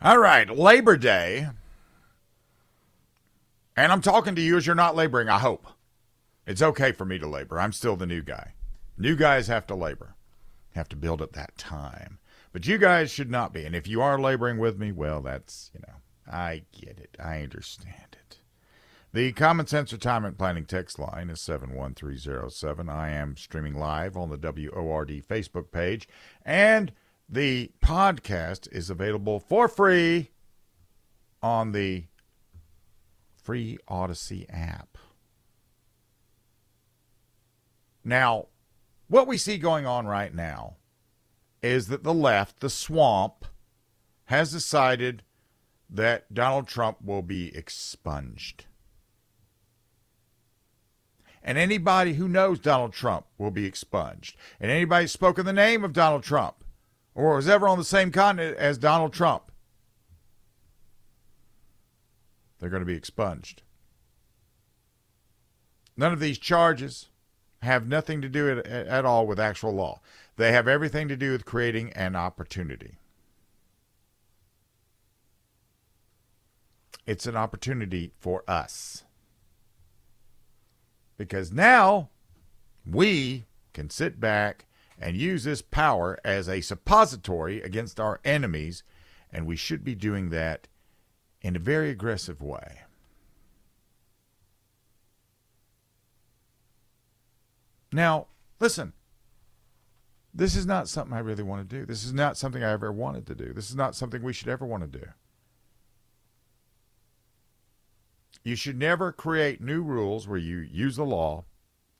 All right, Labor Day. And I'm talking to you as you're not laboring, I hope. It's okay for me to labor. I'm still the new guy. New guys have to labor, have to build up that time. But you guys should not be. And if you are laboring with me, well, that's, you know, I get it. I understand it. The Common Sense Retirement Planning text line is 71307. I am streaming live on the WORD Facebook page. And the podcast is available for free on the free Odyssey app. Now, what we see going on right now is that the left, the swamp, has decided that Donald Trump will be expunged. And anybody who knows Donald Trump will be expunged. And anybody spoken the name of Donald Trump or was ever on the same continent as Donald Trump, they're going to be expunged. None of these charges have nothing to do at, at all with actual law. They have everything to do with creating an opportunity. It's an opportunity for us. Because now we can sit back and use this power as a suppository against our enemies, and we should be doing that in a very aggressive way. Now, listen, this is not something I really want to do. This is not something I ever wanted to do. This is not something we should ever want to do. You should never create new rules where you use the law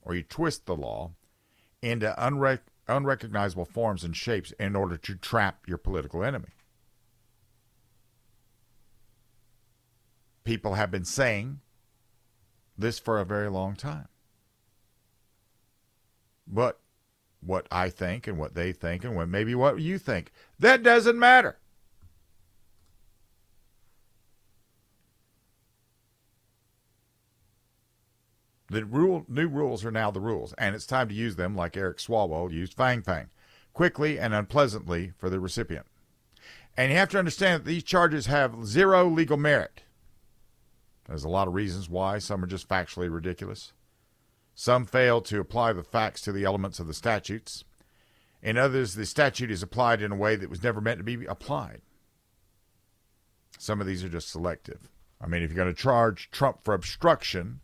or you twist the law into unrec- unrecognizable forms and shapes in order to trap your political enemy. People have been saying this for a very long time. But what I think and what they think and what maybe what you think, that doesn't matter. The rule, new rules are now the rules, and it's time to use them like Eric Swalwell used Fang Fang, quickly and unpleasantly for the recipient. And you have to understand that these charges have zero legal merit. There's a lot of reasons why. Some are just factually ridiculous. Some fail to apply the facts to the elements of the statutes. In others, the statute is applied in a way that was never meant to be applied. Some of these are just selective. I mean, if you're going to charge Trump for obstruction,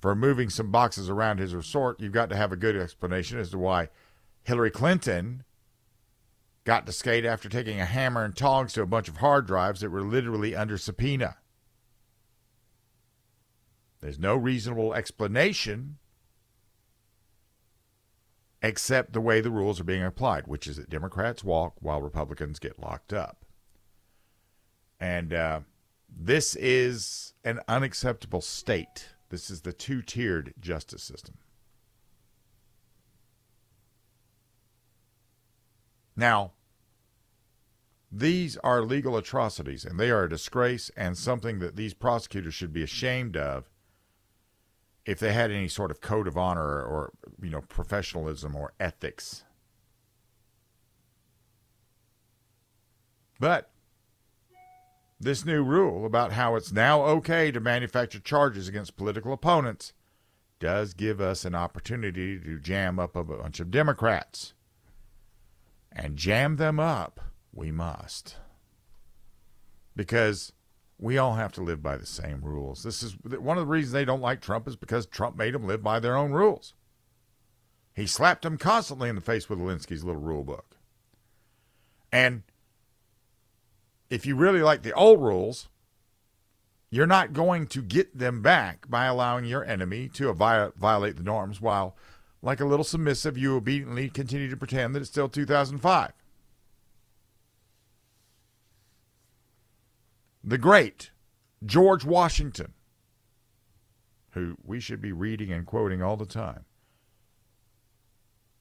for moving some boxes around his resort, you've got to have a good explanation as to why Hillary Clinton got to skate after taking a hammer and tongs to a bunch of hard drives that were literally under subpoena. There's no reasonable explanation except the way the rules are being applied, which is that Democrats walk while Republicans get locked up. And uh, this is an unacceptable state. This is the two tiered justice system. Now, these are legal atrocities, and they are a disgrace and something that these prosecutors should be ashamed of if they had any sort of code of honor or, or you know professionalism or ethics. But this new rule about how it's now okay to manufacture charges against political opponents does give us an opportunity to jam up a bunch of Democrats. And jam them up we must. Because we all have to live by the same rules. This is one of the reasons they don't like Trump is because Trump made them live by their own rules. He slapped them constantly in the face with Alinsky's little rule book. And if you really like the old rules, you're not going to get them back by allowing your enemy to violate the norms while, like a little submissive, you obediently continue to pretend that it's still 2005. The great George Washington, who we should be reading and quoting all the time.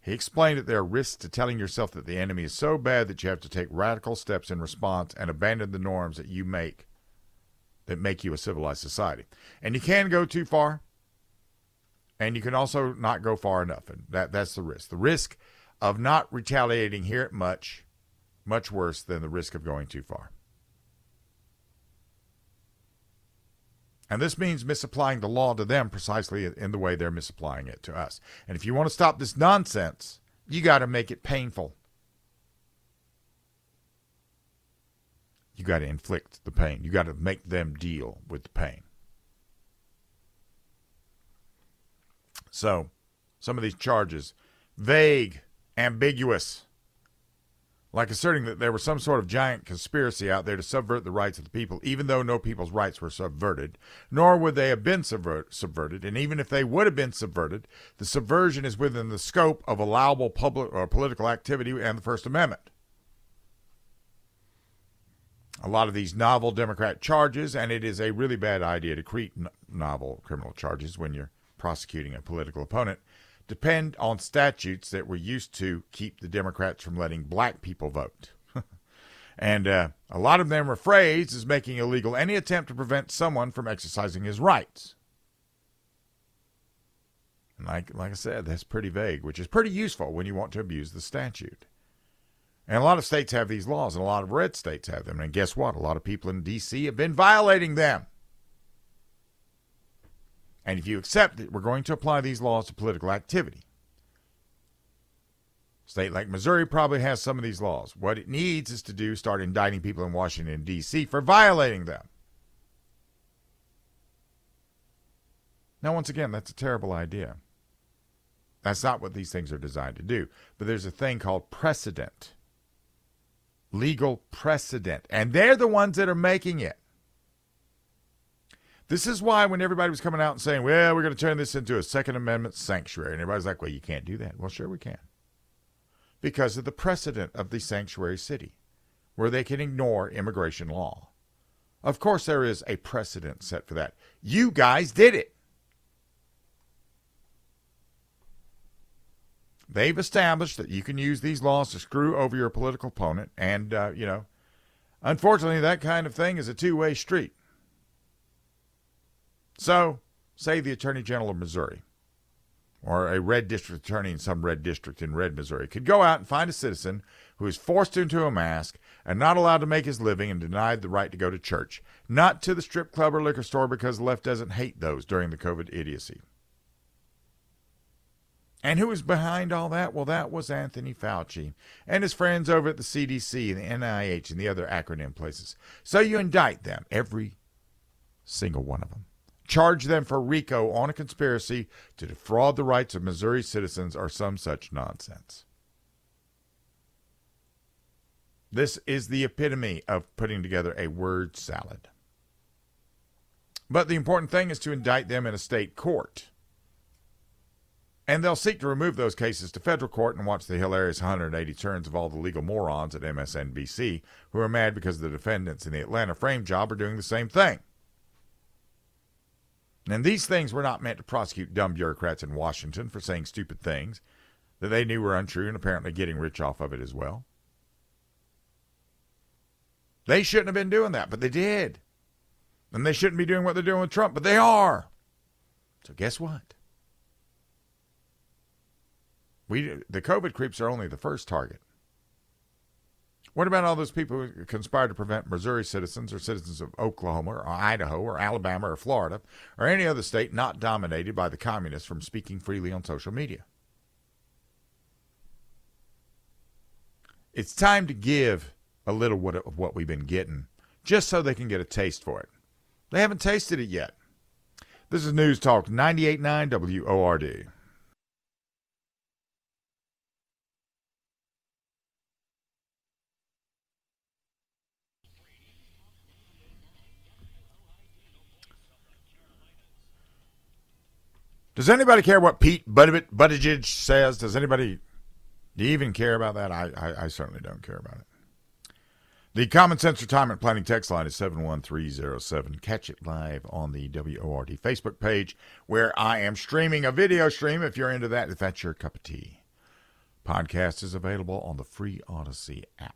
He explained that there are risks to telling yourself that the enemy is so bad that you have to take radical steps in response and abandon the norms that you make that make you a civilized society. And you can go too far, and you can also not go far enough. And that, that's the risk. The risk of not retaliating here at much, much worse than the risk of going too far. And this means misapplying the law to them precisely in the way they're misapplying it to us. And if you want to stop this nonsense, you got to make it painful. You got to inflict the pain. You got to make them deal with the pain. So, some of these charges vague, ambiguous, like asserting that there was some sort of giant conspiracy out there to subvert the rights of the people, even though no people's rights were subverted, nor would they have been subvert- subverted. And even if they would have been subverted, the subversion is within the scope of allowable public or political activity and the First Amendment a lot of these novel Democrat charges, and it is a really bad idea to create novel criminal charges when you're prosecuting a political opponent, depend on statutes that were used to keep the Democrats from letting black people vote. and uh, a lot of them are phrased as making illegal any attempt to prevent someone from exercising his rights. And like, like I said, that's pretty vague, which is pretty useful when you want to abuse the statute. And a lot of states have these laws, and a lot of red states have them. And guess what? A lot of people in D.C. have been violating them. And if you accept that we're going to apply these laws to political activity, state like Missouri probably has some of these laws. What it needs is to do start indicting people in Washington, D.C. for violating them. Now, once again, that's a terrible idea. That's not what these things are designed to do. But there's a thing called precedent legal precedent. And they're the ones that are making it. This is why when everybody was coming out and saying, well, we're going to turn this into a Second Amendment sanctuary, and everybody's like, well, you can't do that. Well, sure we can. Because of the precedent of the sanctuary city, where they can ignore immigration law. Of course, there is a precedent set for that. You guys did it. They've established that you can use these laws to screw over your political opponent. And, uh, you know, unfortunately, that kind of thing is a two way street. So, say the Attorney General of Missouri or a red district attorney in some red district in red Missouri could go out and find a citizen who is forced into a mask and not allowed to make his living and denied the right to go to church, not to the strip club or liquor store because the left doesn't hate those during the COVID idiocy. And who was behind all that? Well, that was Anthony Fauci and his friends over at the CDC and the NIH and the other acronym places. So you indict them, every single one of them. Charge them for RICO on a conspiracy to defraud the rights of Missouri citizens or some such nonsense. This is the epitome of putting together a word salad. But the important thing is to indict them in a state court. And they'll seek to remove those cases to federal court and watch the hilarious 180 turns of all the legal morons at MSNBC who are mad because the defendants in the Atlanta frame job are doing the same thing. And these things were not meant to prosecute dumb bureaucrats in Washington for saying stupid things that they knew were untrue and apparently getting rich off of it as well. They shouldn't have been doing that, but they did. And they shouldn't be doing what they're doing with Trump, but they are. So guess what? We the COVID creeps are only the first target. What about all those people who conspired to prevent Missouri citizens or citizens of Oklahoma or Idaho or Alabama or Florida or any other state not dominated by the communists from speaking freely on social media? It's time to give a little of what we've been getting just so they can get a taste for it. They haven't tasted it yet. This is News Talk 989 WORD. Does anybody care what Pete Buttigieg says? Does anybody do you even care about that? I, I, I certainly don't care about it. The Common Sense Retirement Planning text line is 71307. Catch it live on the WORD Facebook page where I am streaming a video stream if you're into that, if that's your cup of tea. Podcast is available on the free Odyssey app.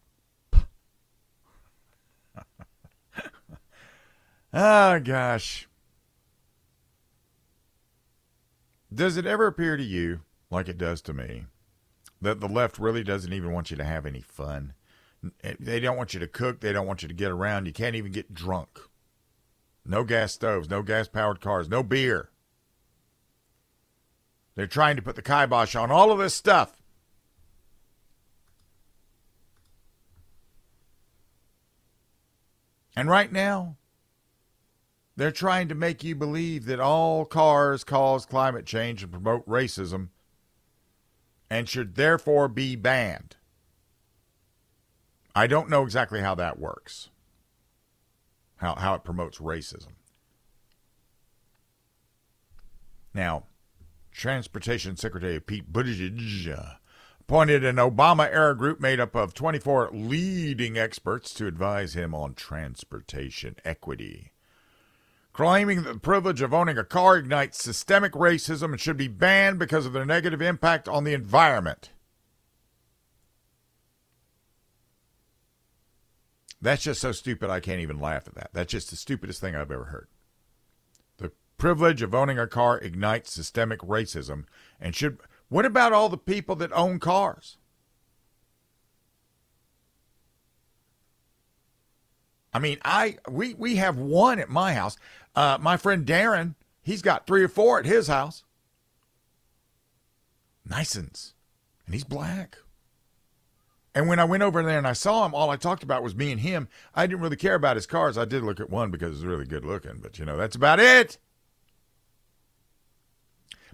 oh, gosh. Does it ever appear to you, like it does to me, that the left really doesn't even want you to have any fun? They don't want you to cook. They don't want you to get around. You can't even get drunk. No gas stoves, no gas powered cars, no beer. They're trying to put the kibosh on all of this stuff. And right now, they're trying to make you believe that all cars cause climate change and promote racism and should therefore be banned. I don't know exactly how that works, how, how it promotes racism. Now, Transportation Secretary Pete Buttigieg uh, appointed an Obama era group made up of 24 leading experts to advise him on transportation equity. Claiming that the privilege of owning a car ignites systemic racism and should be banned because of their negative impact on the environment. That's just so stupid I can't even laugh at that. That's just the stupidest thing I've ever heard. The privilege of owning a car ignites systemic racism and should what about all the people that own cars? I mean, I we we have one at my house. Uh, my friend Darren, he's got three or four at his house. Nicens, and he's black. And when I went over there and I saw him, all I talked about was me and him. I didn't really care about his cars. I did look at one because it's really good looking, but you know, that's about it.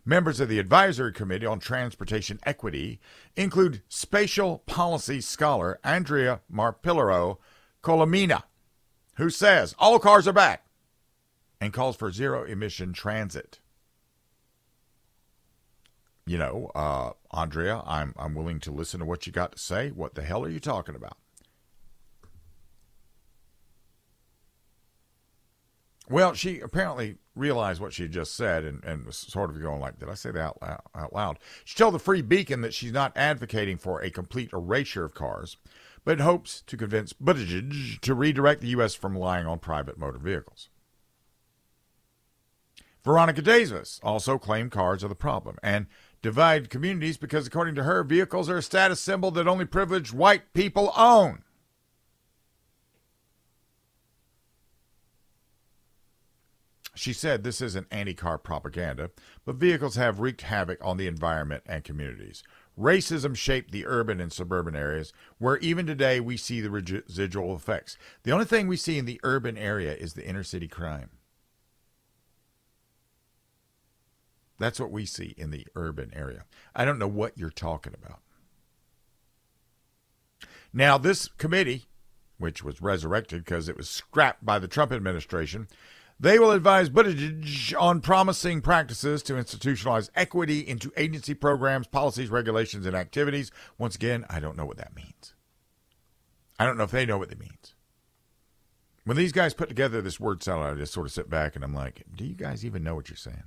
Members of the Advisory Committee on Transportation Equity include spatial policy scholar Andrea Marpillero Colomina, who says all cars are back and calls for zero emission transit. You know, uh, Andrea, I'm I'm willing to listen to what you got to say. What the hell are you talking about? Well, she apparently realized what she had just said and, and was sort of going like, did I say that out loud, out loud? She told the Free Beacon that she's not advocating for a complete erasure of cars, but hopes to convince Buttigieg to redirect the U.S. from relying on private motor vehicles. Veronica Davis also claimed cars are the problem and divide communities because, according to her, vehicles are a status symbol that only privileged white people own. She said this isn't anti car propaganda, but vehicles have wreaked havoc on the environment and communities. Racism shaped the urban and suburban areas, where even today we see the residual effects. The only thing we see in the urban area is the inner city crime. That's what we see in the urban area. I don't know what you're talking about. Now, this committee, which was resurrected because it was scrapped by the Trump administration, they will advise Buttigieg on promising practices to institutionalize equity into agency programs, policies, regulations, and activities. Once again, I don't know what that means. I don't know if they know what it means. When these guys put together this word salad, I just sort of sit back and I'm like, do you guys even know what you're saying?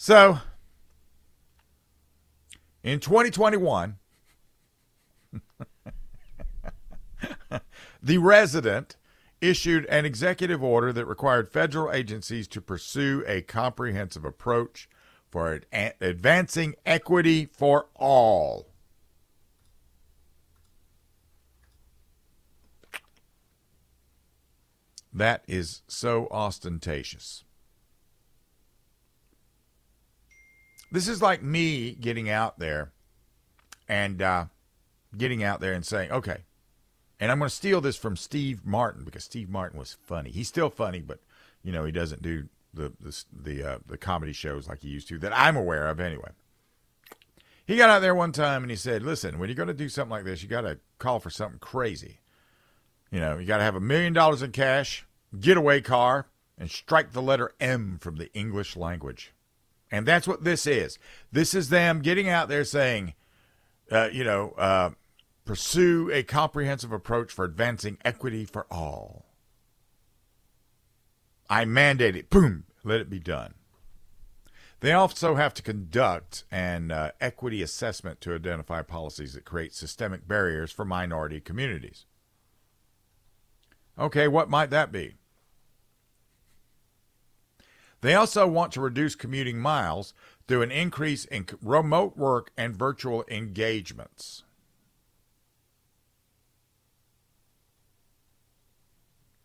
So, in 2021, the resident issued an executive order that required federal agencies to pursue a comprehensive approach for advancing equity for all. That is so ostentatious. This is like me getting out there and uh, getting out there and saying, okay, and I'm going to steal this from Steve Martin because Steve Martin was funny. He's still funny, but you know he doesn't do the the the, uh, the comedy shows like he used to that I'm aware of anyway. He got out there one time and he said, "Listen, when you're going to do something like this, you got to call for something crazy. You know, you got to have a million dollars in cash, getaway car, and strike the letter M from the English language." And that's what this is. This is them getting out there saying, uh, you know, uh, pursue a comprehensive approach for advancing equity for all. I mandate it. Boom. Let it be done. They also have to conduct an uh, equity assessment to identify policies that create systemic barriers for minority communities. Okay, what might that be? They also want to reduce commuting miles through an increase in remote work and virtual engagements.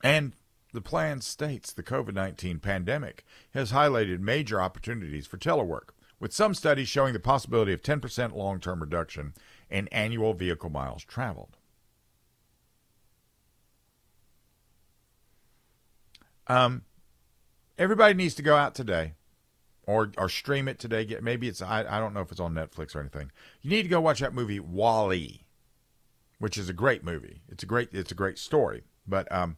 And The plan states the COVID 19 pandemic has highlighted major opportunities for telework, with some studies showing the possibility of 10% long term reduction in annual vehicle miles traveled. Um, everybody needs to go out today or or stream it today. Get maybe it's I, I don't know if it's on Netflix or anything. You need to go watch that movie WALL-E, which is a great movie. It's a great it's a great story. But um,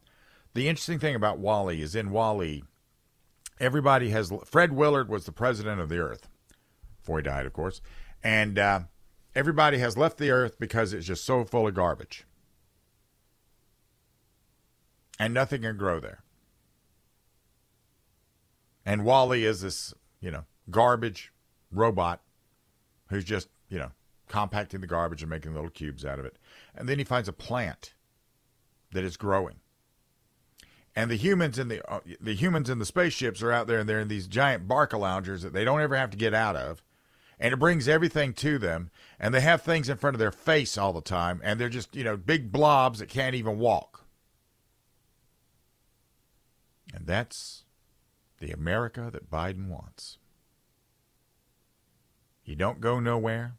the interesting thing about WALL-E is in WALL-E, everybody has Fred Willard was the president of the Earth before he died, of course, and uh, everybody has left the Earth because it's just so full of garbage, and nothing can grow there. And WALL-E is this you know, garbage robot who's just, you know, compacting the garbage and making little cubes out of it. And then he finds a plant that is growing. And the humans in the uh, the humans in the spaceships are out there and they're in these giant barca loungers that they don't ever have to get out of. And it brings everything to them. And they have things in front of their face all the time. And they're just, you know, big blobs that can't even walk. And that's the America that Biden wants. You don't go nowhere.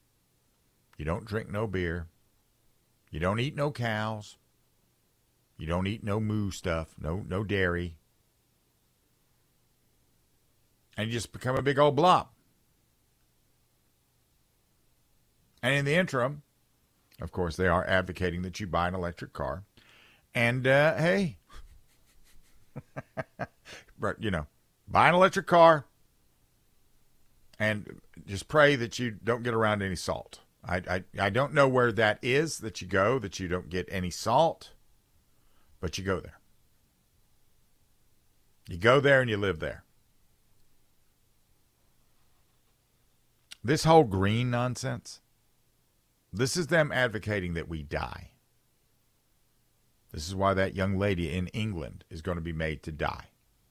You don't drink no beer. You don't eat no cows. You don't eat no moo stuff, no no dairy. And you just become a big old blob. And in the interim, of course, they are advocating that you buy an electric car. And uh, hey, but you know, buy an electric car and just pray that you don't get around any salt. I, I, I don't know where that is that you go, that you don't get any salt, but you go there. You go there and you live there. This whole green nonsense, this is them advocating that we die. This is why that young lady in England is going to be made to die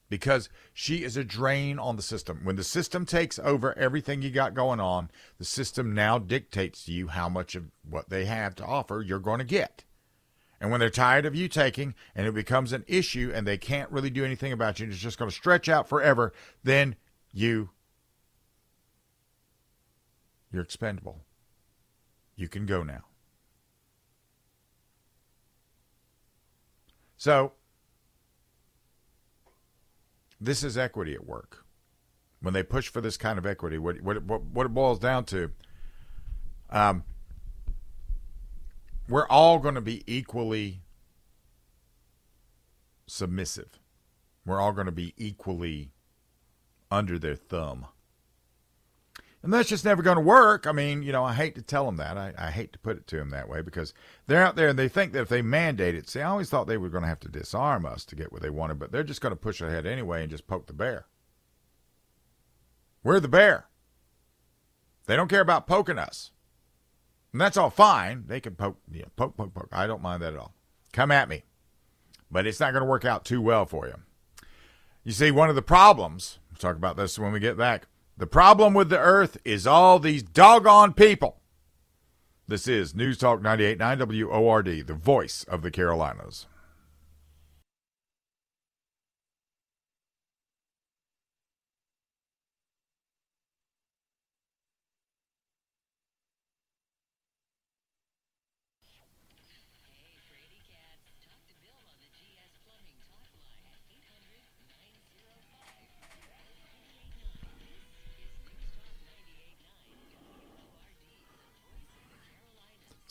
because she is a drain on the system. When the system takes over everything you got going on, the system now dictates to you how much of what they have to offer you're going to get. And when they're tired of you taking and it becomes an issue and they can't really do anything about you, and it's just going to stretch out forever, then you you're expendable. You can go now. So this is equity at work. When they push for this kind of equity, what what what, it boils down to, um, we're all going to be equally submissive. We're all going to be equally under their thumb. And that's just never going to work. I mean, you know, I hate to tell them that. I, I hate to put it to them that way because they're out there and they think that if they mandate it, see, I always thought they were going to have to disarm us to get what they wanted, but they're just going to push ahead anyway and just poke the bear. We're the bear. They don't care about poking us. And that's all fine. They can poke, poke, poke, poke. I don't mind that at all. Come at me. But it's not going to work out too well for you. You see, one of the problems, we'll talk about this when we get back the problem with the earth is all these doggone people. This is News Talk 98.9 WORD, the voice of the Carolinas.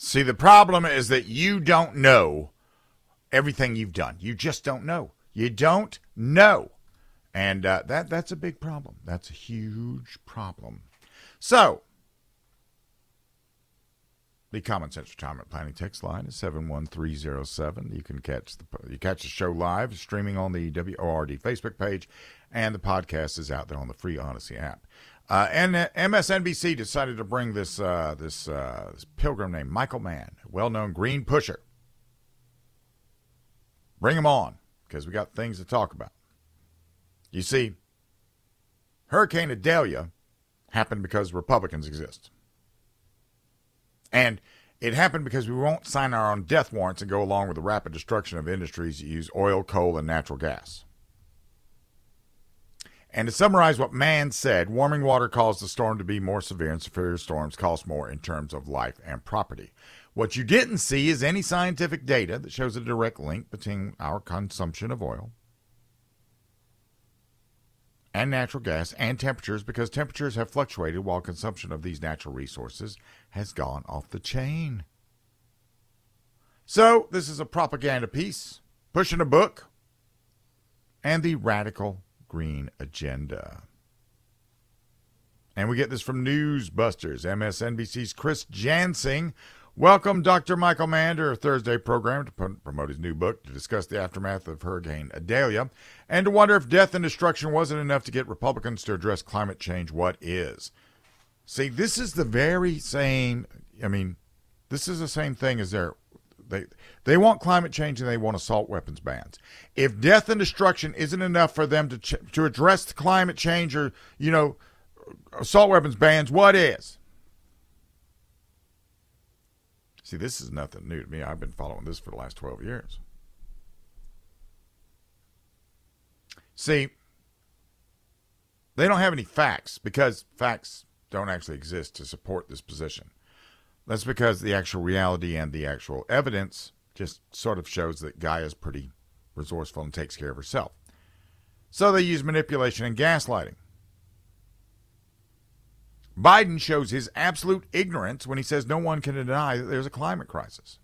See, the problem is that you don't know everything you've done. You just don't know. You don't know. And uh, that that's a big problem. That's a huge problem. So, the Common Sense Retirement Planning text line is 71307. You can catch the you catch the show live streaming on the WORD Facebook page and the podcast is out there on the free Odyssey app. Uh, and MSNBC decided to bring this uh, this, uh, this pilgrim named Michael Mann, well-known green pusher. Bring him on because we got things to talk about. You see, Hurricane Idalia happened because Republicans exist, and It happened because we won't sign our own death warrants and go along with the rapid destruction of industries that use oil, coal, and natural gas. And to summarize what Mann said, warming water caused the storm to be more severe, and severe storms cost more in terms of life and property. What you didn't see is any scientific data that shows a direct link between our consumption of oil and natural gas and temperatures because temperatures have fluctuated while consumption of these natural resources has gone off the chain. So, this is a propaganda piece pushing a book and the radical green agenda. And we get this from Newsbusters, MSNBC's Chris Jansing Welcome, Dr. Michael Mann, to our Thursday program to promote his new book, to discuss the aftermath of Hurricane Idalia, and to wonder if death and destruction wasn't enough to get Republicans to address climate change. What is? See, this is the very same. I mean, this is the same thing as their. They they want climate change and they want assault weapons bans. If death and destruction isn't enough for them to ch- to address climate change or you know assault weapons bans, what is? See, this is nothing new to me. I've been following this for the last 12 years. See, they don't have any facts because facts don't actually exist to support this position. That's because the actual reality and the actual evidence just sort of shows that Gaia is pretty resourceful and takes care of herself. So they use manipulation and gaslighting. Biden shows his absolute ignorance when he says no one can deny that there's a climate crisis.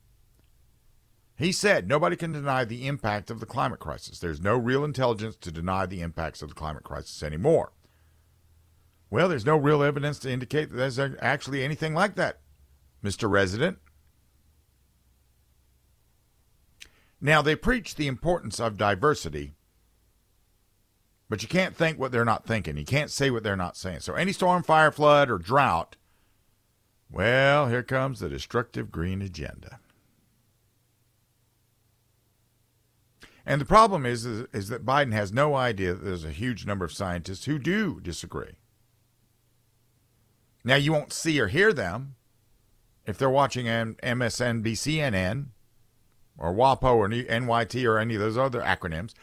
He said nobody can deny the impact of the climate crisis. There's no real intelligence to deny the impacts of the climate crisis anymore. Well, there's no real evidence to indicate that there's actually anything like that, Mr. Resident. Now, they preach the importance of diversity but you can't think what they're not thinking. You can't say what they're not saying. So any storm, fire, flood, or drought, well, here comes the destructive green agenda. And the problem is, is, is that Biden has no idea that there's a huge number of scientists who do disagree. Now, you won't see or hear them if they're watching MSNBC, or WAPO or NYT or any of those other acronyms.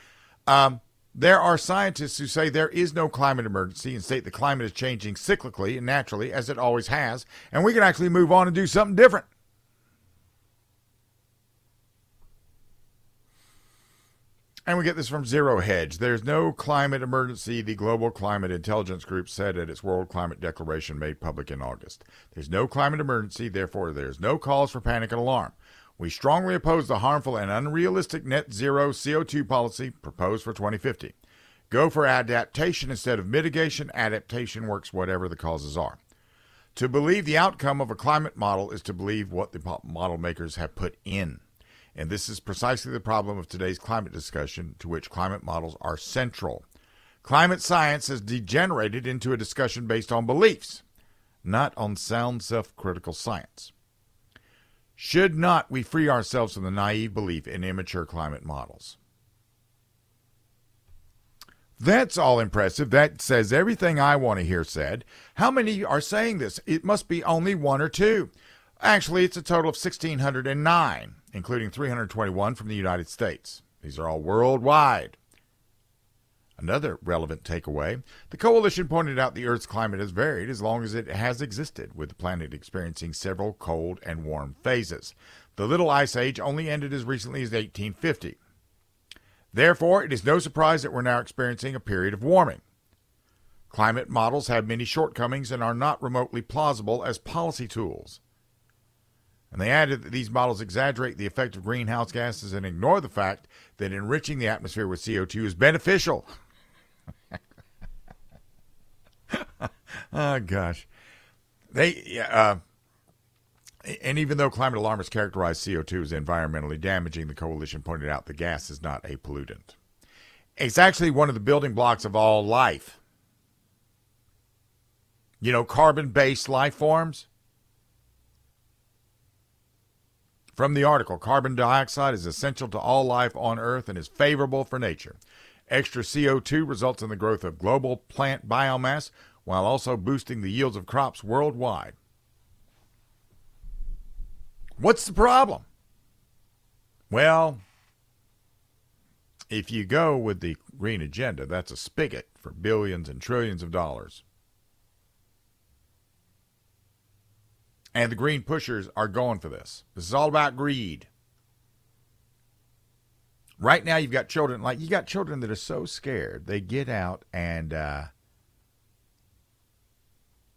Um, there are scientists who say there is no climate emergency and state the climate is changing cyclically and naturally, as it always has, and we can actually move on and do something different. And we get this from Zero Hedge. There's no climate emergency, the Global Climate Intelligence Group said at its World Climate Declaration made public in August. There's no climate emergency, therefore, there's no cause for panic and alarm. We strongly oppose the harmful and unrealistic net zero CO2 policy proposed for 2050. Go for adaptation instead of mitigation. Adaptation works whatever the causes are. To believe the outcome of a climate model is to believe what the model makers have put in. And this is precisely the problem of today's climate discussion, to which climate models are central. Climate science has degenerated into a discussion based on beliefs, not on sound self critical science. Should not we free ourselves from the naive belief in immature climate models? That's all impressive. That says everything I want to hear said. How many are saying this? It must be only one or two. Actually, it's a total of 1,609, including 321 from the United States. These are all worldwide. Another relevant takeaway the coalition pointed out the Earth's climate has varied as long as it has existed, with the planet experiencing several cold and warm phases. The Little Ice Age only ended as recently as 1850. Therefore, it is no surprise that we're now experiencing a period of warming. Climate models have many shortcomings and are not remotely plausible as policy tools. And they added that these models exaggerate the effect of greenhouse gases and ignore the fact that enriching the atmosphere with CO2 is beneficial. oh gosh, they uh, and even though climate alarmists characterize CO2 as environmentally damaging, the coalition pointed out the gas is not a pollutant. It's actually one of the building blocks of all life. You know, carbon based life forms. From the article, carbon dioxide is essential to all life on Earth and is favorable for nature. Extra CO2 results in the growth of global plant biomass while also boosting the yields of crops worldwide. What's the problem? Well, if you go with the green agenda, that's a spigot for billions and trillions of dollars. And the green pushers are going for this. This is all about greed. Right now, you've got children, like you got children that are so scared, they get out and uh,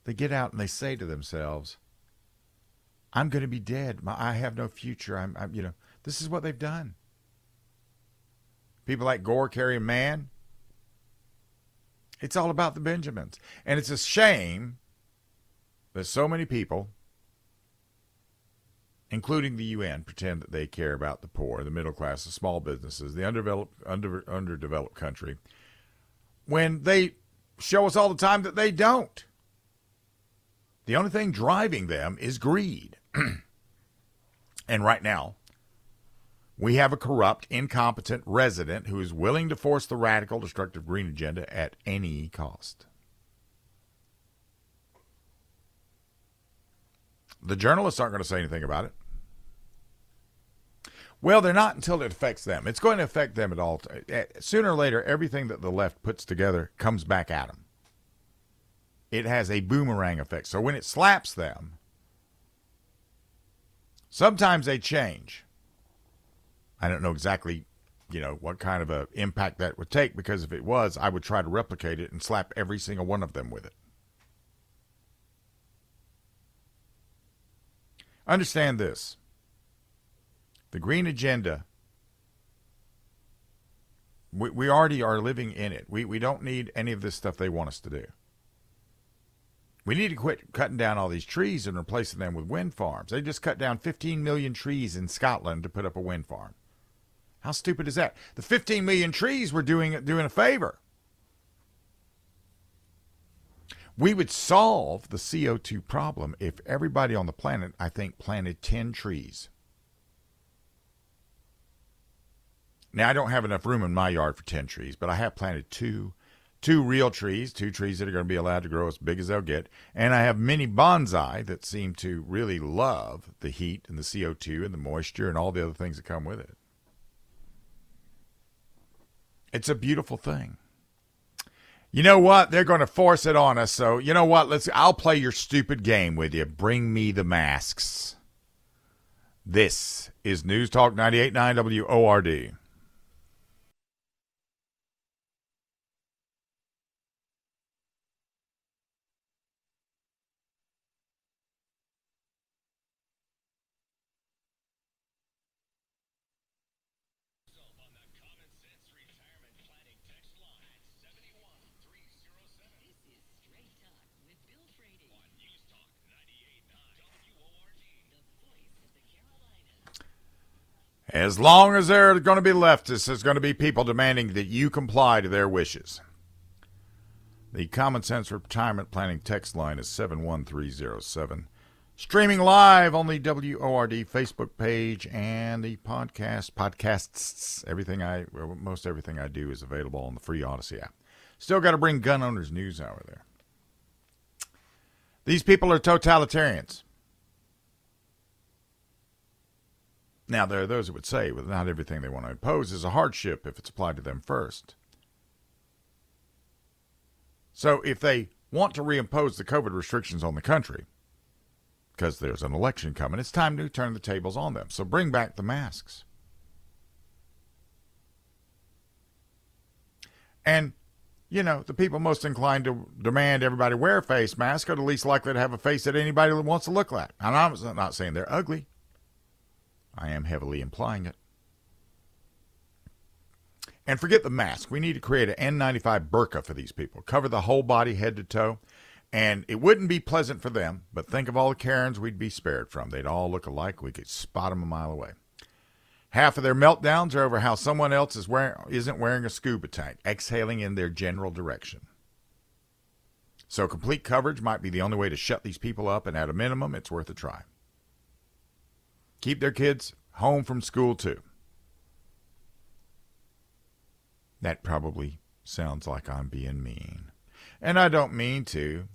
they get out and they say to themselves, I'm going to be dead. I have no future. I'm, I'm, you know, this is what they've done. People like Gore carrying man. It's all about the Benjamins. And it's a shame that so many people, including the UN, pretend that they care about the poor, the middle class, the small businesses, the underdeveloped, under, underdeveloped country, when they show us all the time that they don't. The only thing driving them is greed. and right now, we have a corrupt, incompetent resident who is willing to force the radical, destructive green agenda at any cost. The journalists aren't going to say anything about it. Well, they're not until it affects them. It's going to affect them at all. Eh, sooner or later, everything that the left puts together comes back at them. It has a boomerang effect. So when it slaps them, sometimes they change. I don't know exactly, you know, what kind of a impact that would take because if it was, I would try to replicate it and slap every single one of them with it. Understand this. The green agenda we, we already are living in it. We we don't need any of this stuff they want us to do. We need to quit cutting down all these trees and replacing them with wind farms. They just cut down 15 million trees in Scotland to put up a wind farm. How stupid is that? The 15 million trees were doing doing a favor. We would solve the CO2 problem if everybody on the planet, I think, planted 10 trees. Now, I don't have enough room in my yard for 10 trees, but I have planted two two real trees, two trees that are going to be allowed to grow as big as they'll get. And I have many bonsai that seem to really love the heat and the CO2 and the moisture and all the other things that come with it. It's a beautiful thing. You know what? They're going to force it on us. So, you know what? Let's I'll play your stupid game with you. Bring me the masks. This is News Talk 98.9 WORD. As long as there are going to be leftists, there's going to be people demanding that you comply to their wishes. The Common Sense Retirement Planning text line is 71307. Streaming live on the WORD Facebook page and the podcast, podcasts, everything I, most everything I do is available on the free Odyssey app. Still got to bring Gun Owners News Hour there. These people are totalitarians. Now, there are those who would say well, not everything they want to impose is a hardship if it's applied to them first. So, if they want to reimpose the COVID restrictions on the country, because there's an election coming, it's time to turn the tables on them. So, bring back the masks. And, you know, the people most inclined to demand everybody wear a face mask are the least likely to have a face that anybody wants to look at. And I'm not saying they're ugly. I am heavily implying it. And forget the mask. We need to create an N95 burqa for these people. Cover the whole body, head to toe. And it wouldn't be pleasant for them, but think of all the Karens we'd be spared from. They'd all look alike. We could spot them a mile away. Half of their meltdowns are over how someone else is wearing, isn't wearing a scuba tank, exhaling in their general direction. So complete coverage might be the only way to shut these people up, and at a minimum, it's worth a try keep their kids home from school too. That probably sounds like I'm being mean. And I don't mean to.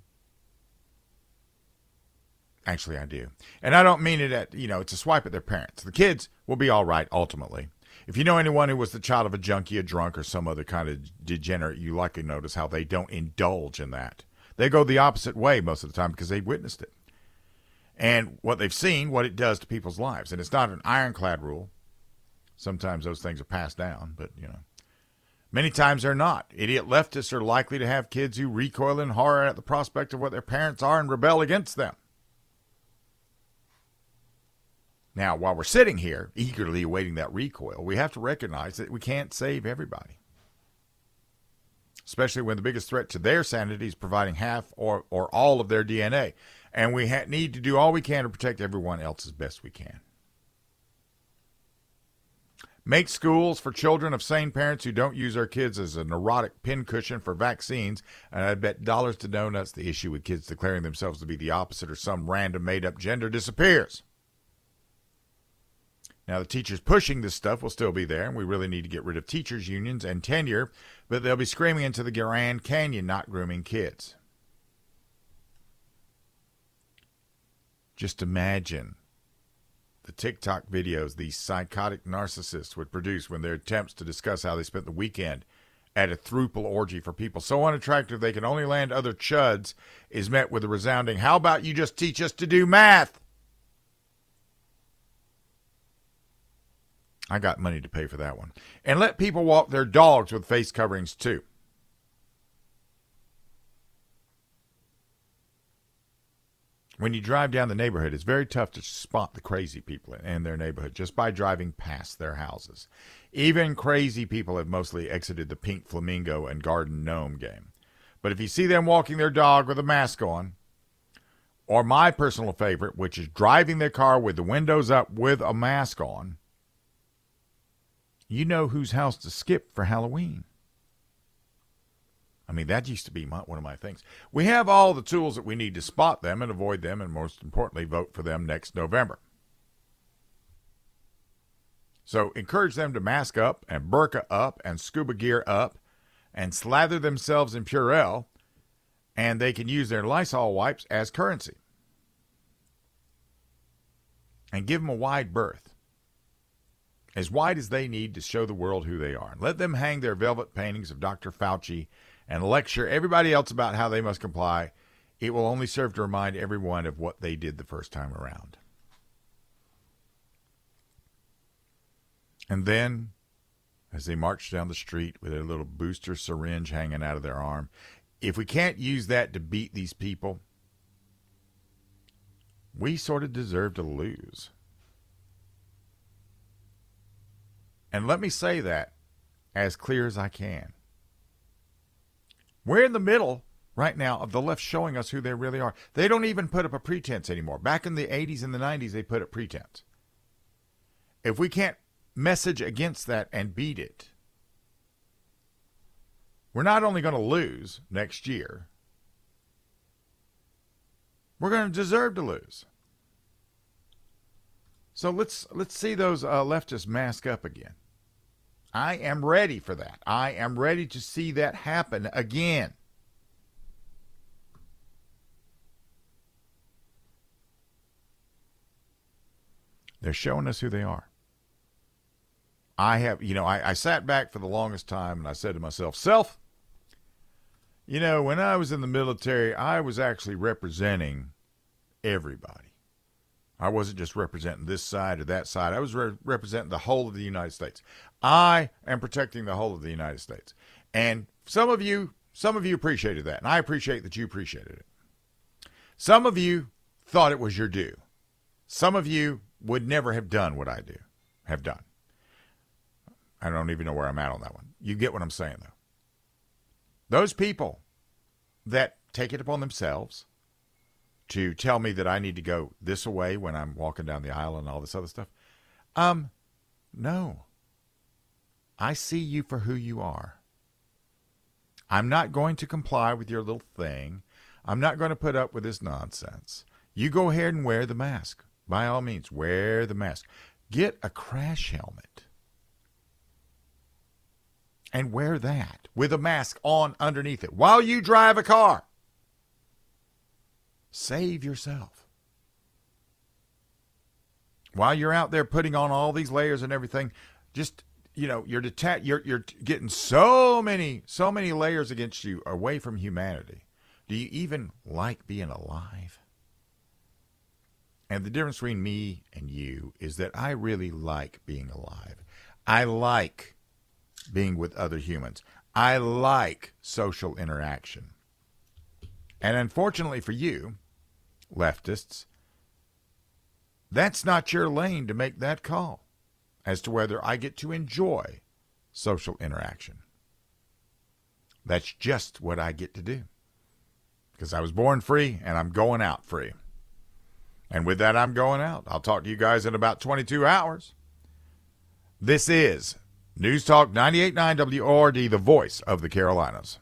Actually, I do. And I don't mean it at, you know, it's a swipe at their parents. The kids will be all right ultimately. If you know anyone who was the child of a junkie, a drunk, or some other kind of degenerate, you likely notice how they don't indulge in that. They go the opposite way most of the time because they've witnessed it. And what they've seen, what it does to people's lives. And it's not an ironclad rule. Sometimes those things are passed down, but, you know. Many times they're not. Idiot leftists are likely to have kids who recoil in horror at the prospect of what their parents are and rebel against them. Now, while we're sitting here eagerly awaiting that recoil, we have to recognize that we can't save everybody. Especially when the biggest threat to their sanity is providing half or, or all of their DNA. And we ha- need to do all we can to protect everyone else as best we can. Make schools for children of sane parents who don't use their kids as a neurotic pincushion for vaccines. And I bet dollars to donuts the issue with kids declaring themselves to be the opposite or some random made up gender disappears. Now, the teachers pushing this stuff will still be there, and we really need to get rid of teachers' unions and tenure, but they'll be screaming into the Grand Canyon, not grooming kids. Just imagine the TikTok videos these psychotic narcissists would produce when their attempts to discuss how they spent the weekend at a throuple orgy for people so unattractive they can only land other chuds is met with a resounding, How about you just teach us to do math? I got money to pay for that one. And let people walk their dogs with face coverings too. When you drive down the neighborhood, it's very tough to spot the crazy people in their neighborhood just by driving past their houses. Even crazy people have mostly exited the pink flamingo and garden gnome game. But if you see them walking their dog with a mask on, or my personal favorite, which is driving their car with the windows up with a mask on, you know whose house to skip for Halloween. I mean, that used to be my, one of my things. We have all the tools that we need to spot them and avoid them, and most importantly, vote for them next November. So encourage them to mask up and burqa up and scuba gear up and slather themselves in Purell, and they can use their Lysol wipes as currency. And give them a wide berth as wide as they need to show the world who they are. And Let them hang their velvet paintings of Dr. Fauci and lecture everybody else about how they must comply. It will only serve to remind everyone of what they did the first time around. And then, as they march down the street with their little booster syringe hanging out of their arm, if we can't use that to beat these people, we sort of deserve to lose. And let me say that as clear as I can. We're in the middle right now of the left showing us who they really are. They don't even put up a pretense anymore. Back in the 80s and the 90s, they put up pretense. If we can't message against that and beat it, we're not only going to lose next year, we're going to deserve to lose. So let's let's see those uh, leftists mask up again. I am ready for that. I am ready to see that happen again. They're showing us who they are. I have, you know, I, I sat back for the longest time and I said to myself, self, you know, when I was in the military, I was actually representing everybody. I wasn't just representing this side or that side. I was re- representing the whole of the United States. I am protecting the whole of the United States. And some of you, some of you appreciated that, and I appreciate that you appreciated it. Some of you thought it was your due. Some of you would never have done what I do, have done. I don't even know where I'm at on that one. You get what I'm saying, though. Those people that take it upon themselves to tell me that I need to go this way when I'm walking down the aisle and all this other stuff. Um, no. I see you for who you are. I'm not going to comply with your little thing. I'm not going to put up with this nonsense. You go ahead and wear the mask. By all means, wear the mask. Get a crash helmet and wear that with a mask on underneath it while you drive a car. Save yourself. while you're out there putting on all these layers and everything, just you know, you're detached. You're you're getting so many so many layers against you away from humanity. Do you even like being alive? And the difference between me and you is that I really like being alive. I like being with other humans. I like social interaction. And unfortunately for you, leftists, that's not your lane to make that call as to whether I get to enjoy social interaction. That's just what I get to do. Because I was born free and I'm going out free. And with that, I'm going out. I'll talk to you guys in about 22 hours. This is News Talk 98.9 WORD, the voice of the Carolinas.